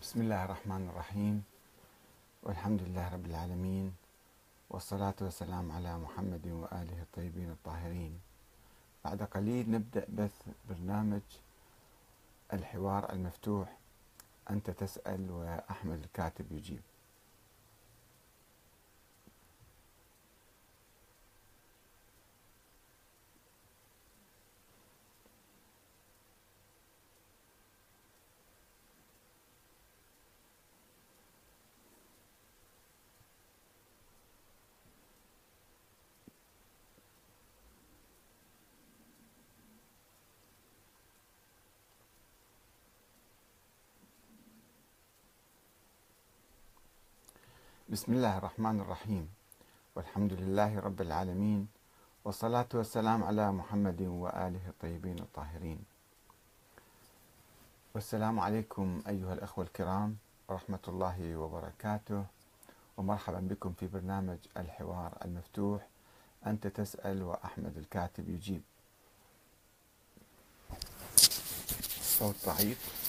بسم الله الرحمن الرحيم. والحمد لله رب العالمين. والصلاة والسلام على محمد وآله الطيبين الطاهرين. بعد قليل نبدأ بث برنامج الحوار المفتوح. أنت تسأل وأحمد الكاتب يجيب. بسم الله الرحمن الرحيم. والحمد لله رب العالمين والصلاة والسلام على محمد وآله الطيبين الطاهرين. والسلام عليكم أيها الأخوة الكرام ورحمة الله وبركاته. ومرحبا بكم في برنامج الحوار المفتوح أنت تسأل وأحمد الكاتب يجيب. صوت ضعيف.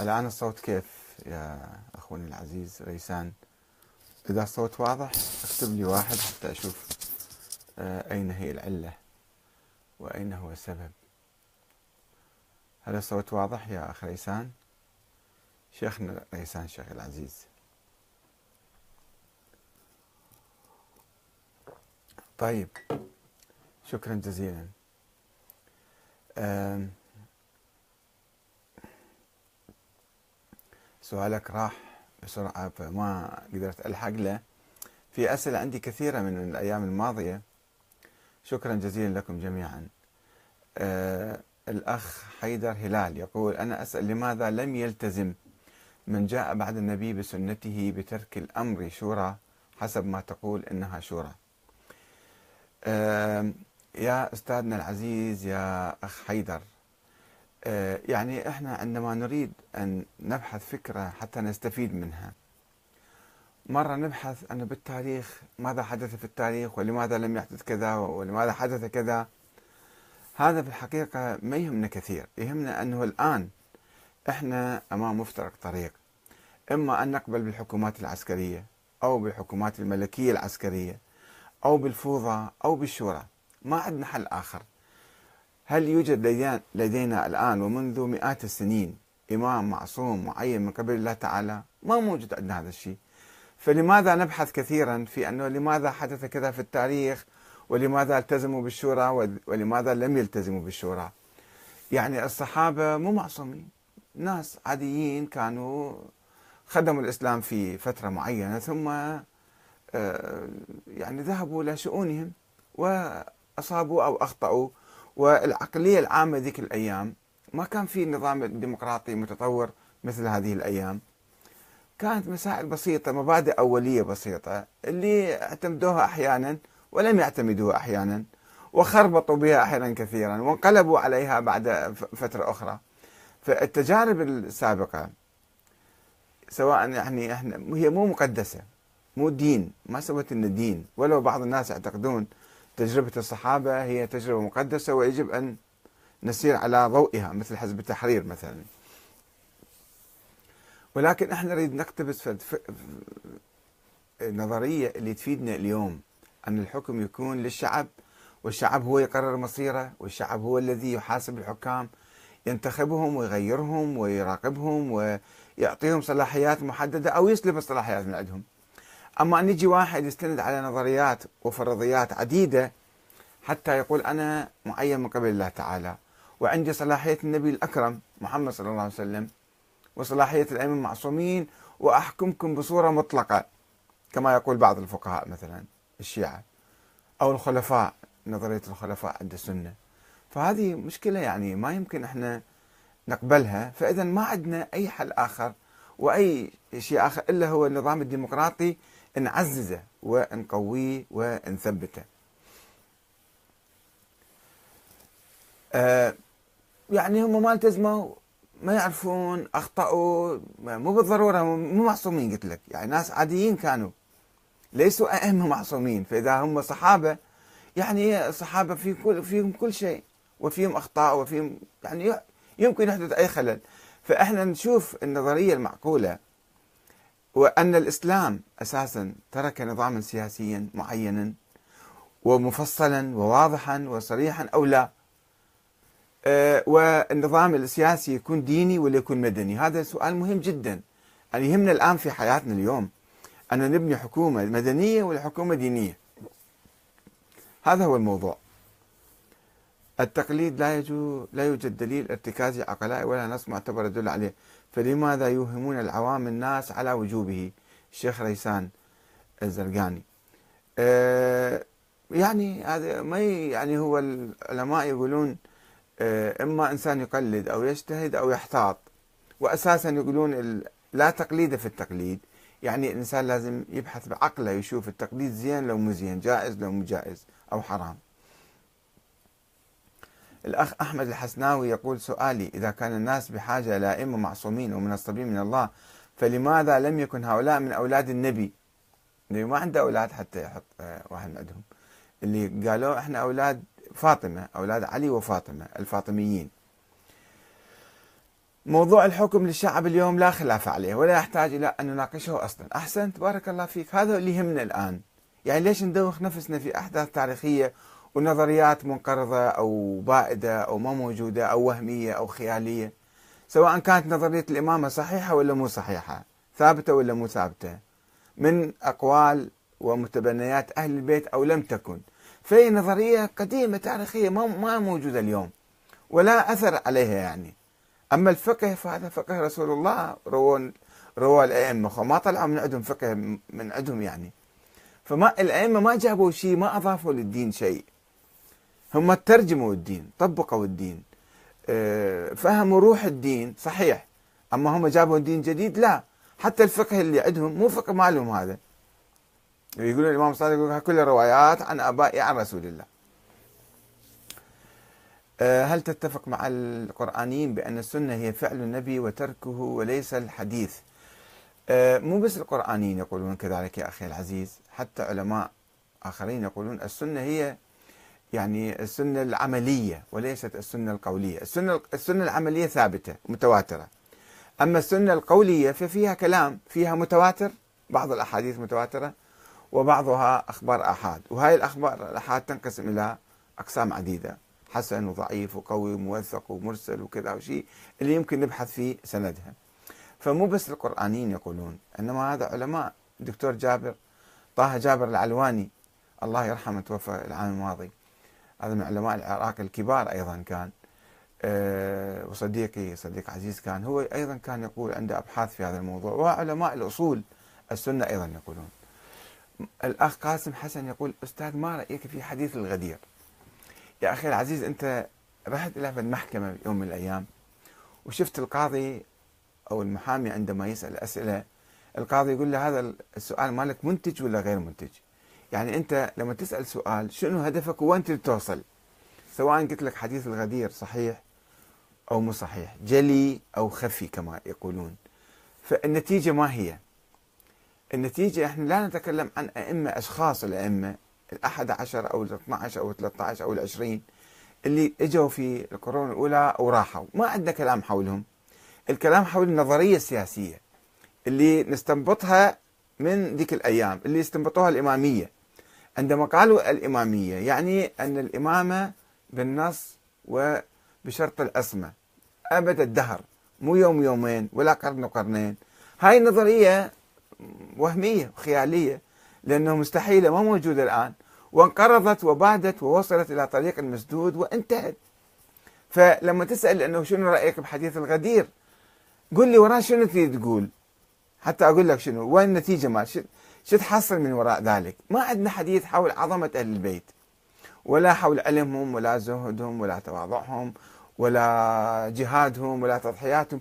الآن الصوت كيف يا أخواني العزيز ريسان؟ إذا الصوت واضح اكتب لي واحد حتى أشوف آه، أين هي العلة؟ وأين هو السبب؟ هل الصوت واضح يا أخ ريسان؟ شيخنا ريسان شيخ العزيز. طيب شكرا جزيلا. سؤالك راح بسرعة فما قدرت ألحق له. في أسئلة عندي كثيرة من الأيام الماضية. شكرا جزيلا لكم جميعا. آه، الأخ حيدر هلال يقول أنا أسأل لماذا لم يلتزم من جاء بعد النبي بسنته بترك الأمر شورى حسب ما تقول إنها شورى؟ آم، يا أستاذنا العزيز يا أخ حيدر. آه، يعني إحنا عندما نريد أن نبحث فكرة حتى نستفيد منها مرة نبحث أنه بالتاريخ ماذا حدث في التاريخ ولماذا لم يحدث كذا ولماذا حدث كذا. هذا في الحقيقة ما يهمنا كثير يهمنا أنه الآن إحنا أمام مفترق طريق إما أن نقبل بالحكومات العسكرية أو بالحكومات الملكية العسكرية أو بالفوضى أو بالشورى ما عندنا حل آخر. هل يوجد لدينا, الآن ومنذ مئات السنين إمام معصوم معين من قبل الله تعالى؟ ما موجود عندنا هذا الشيء. فلماذا نبحث كثيرا في أنه لماذا حدث كذا في التاريخ ولماذا التزموا بالشورى ولماذا لم يلتزموا بالشورى؟ يعني الصحابة مو معصومين. ناس عاديين كانوا خدموا الإسلام في فترة معينة ثم آه، يعني ذهبوا إلى شؤونهم وأصابوا أو أخطأوا والعقلية العامة ذيك الأيام ما كان في نظام ديمقراطي متطور مثل هذه الأيام. كانت مسائل بسيطة مبادئ أولية بسيطة اللي اعتمدوها أحيانا ولم يعتمدوها أحيانا وخربطوا بها أحيانا كثيرا وانقلبوا عليها بعد فترة أخرى. فالتجارب السابقة سواء يعني إحنا هي مو مقدسة مو دين ما سوت لنا دين. ولو بعض الناس يعتقدون تجربة الصحابة هي تجربة مقدسة ويجب أن نسير على ضوئها مثل حزب التحرير مثلا. ولكن إحنا نريد نقتبس نظرية اللي تفيدنا اليوم أن الحكم يكون للشعب والشعب هو يقرر مصيره والشعب هو الذي يحاسب الحكام ينتخبهم ويغيرهم ويراقبهم ويعطيهم صلاحيات محددة أو يسلب الصلاحيات من عندهم. أما أن يجي واحد يستند على نظريات وفرضيات عديدة حتى يقول أنا معين من قبل الله تعالى وعندي صلاحية النبي الأكرم محمد صلى الله عليه وسلم وصلاحية الأئمة المعصومين وأحكمكم بصورة مطلقة كما يقول بعض الفقهاء مثلا الشيعة أو الخلفاء نظرية الخلفاء عند السنة. فهذه مشكلة يعني ما يمكن إحنا نقبلها فإذا ما عندنا أي حل آخر وأي شيء آخر إلا هو النظام الديمقراطي نعززه ونقويه ونثبته آه يعني هم ما التزموا ما يعرفون أخطأوا مو بالضرورة مو معصومين قلت لك. يعني ناس عاديين كانوا. ليسوا أئمة معصومين. فإذا هم صحابة يعني الصحابة في كل فيهم كل شيء. وفيهم أخطاء وفيهم يعني يمكن يحدث أي خلل. فإحنا نشوف النظرية المعقولة. وأن الإسلام أساسا ترك نظاما سياسيا معينا ومفصلا وواضحا وصريحا أو لا. أه والنظام السياسي يكون ديني ولا يكون مدني؟ هذا سؤال مهم جدا. يعني يهمنا الآن في حياتنا اليوم أن نبني حكومة مدنية ولا حكومة دينية. هذا هو الموضوع. التقليد لا يجوز لا يوجد دليل ارتكازي عقلائي ولا نص معتبر يدل عليه. فلماذا يوهمون العوام الناس على وجوبه؟ الشيخ ريسان الزرقاني. أه يعني هذا ما يعني هو العلماء يقولون أه إما إنسان يقلد أو يجتهد أو يحتاط. واساسا يقولون لا تقليد في التقليد. يعني الإنسان لازم يبحث بعقله يشوف التقليد زين لو مو زين جائز لو مو جائز أو حرام. الأخ أحمد الحسناوي يقول سؤالي إذا كان الناس بحاجة إلى أئمة معصومين ومنصبين من الله فلماذا لم يكن هؤلاء من أولاد النبي؟ النبي ما عنده أولاد حتى يحط آه، واحد من عندهم. اللي قالوا إحنا أولاد فاطمة أولاد علي وفاطمة الفاطميين. موضوع الحكم للشعب اليوم لا خلاف عليه ولا يحتاج إلى أن نناقشه أصلا. أحسنت بارك الله فيك. هذا اللي يهمنا الآن. يعني ليش ندوخ نفسنا في أحداث تاريخية ونظريات منقرضة أو بائدة أو ما موجودة أو وهمية أو خيالية سواء كانت نظرية الإمامة صحيحة ولا مو صحيحة ثابتة ولا مو ثابتة. من أقوال ومتبنيات أهل البيت أو لم تكن. فهي نظرية قديمة تاريخية ما موجودة اليوم ولا أثر عليها يعني. أما الفقه فهذا فقه رسول الله روى روى الأئمة ما طلعوا من عندهم فقه من عندهم يعني. فما الأئمة ما جابوا شيء ما أضافوا للدين شيء. هم ترجموا الدين طبقوا الدين. آه، فهموا روح الدين صحيح. أما هم جابوا دين جديد؟ لا. حتى الفقه اللي عندهم مو فقه مالهم هذا. يقولون الإمام الصادق يقول كل روايات عن آبائي عن رسول الله. آه، هل تتفق مع القرآنيين بأن السنة هي فعل النبي وتركه وليس الحديث؟ آه، مو بس القرآنيين يقولون كذلك يا أخي العزيز. حتى علماء آخرين يقولون السنة هي يعني السنة العملية وليست السنة القولية. السنة, السنة العملية ثابتة متواترة. أما السنة القولية ففيها كلام فيها متواتر بعض الأحاديث متواترة وبعضها أخبار أحاد. وهاي الأخبار الأحاد تنقسم إلى أقسام عديدة حسن وضعيف وقوي وموثق ومرسل وكذا وشيء اللي يمكن نبحث في سندها. فمو بس القرآنيين يقولون إنما هذا علماء. الدكتور جابر طه جابر العلواني الله يرحمه توفى العام الماضي هذا من علماء العراق الكبار أيضا كان. أه وصديقي صديق عزيز كان. هو أيضا كان يقول عنده أبحاث في هذا الموضوع وعلماء الأصول السنة أيضا يقولون. الأخ قاسم حسن يقول أستاذ ما رأيك في حديث الغدير؟ يا أخي العزيز أنت رحت إلى المحكمة يوم من الأيام وشفت القاضي أو المحامي عندما يسأل أسئلة القاضي يقول له هذا السؤال مالك منتج ولا غير منتج؟ يعني أنت لما تسأل سؤال شنو هدفك وين تريد توصل؟ سواء قلت لك حديث الغدير صحيح أو مو صحيح جلي أو خفي كما يقولون. فالنتيجة ما هي؟ النتيجة إحنا لا نتكلم عن أئمة أشخاص الأئمة الأحد عشر أو الاثنى عشر أو الثلاثة عشر أو العشرين اللي إجوا في القرون الأولى وراحوا. ما عندنا كلام حولهم. الكلام حول النظرية السياسية اللي نستنبطها من ذيك الأيام اللي استنبطوها الإمامية. عندما قالوا الإمامية يعني أن الإمامة بالنص وبشرط العصمة أبد الدهر مو يوم يومين ولا قرن وقرنين هاي النظرية وهمية خيالية لأنه مستحيلة ما موجودة الآن. وانقرضت وبادت ووصلت إلى طريق المسدود وانتهت. فلما تسأل أنه شنو رأيك بحديث الغدير قل لي وراه شنو تريد تقول؟ حتى أقول لك شنو وين النتيجة ما شو تحصل من وراء ذلك؟ ما عندنا حديث حول عظمة أهل البيت. ولا حول علمهم ولا زهدهم ولا تواضعهم ولا جهادهم ولا تضحياتهم.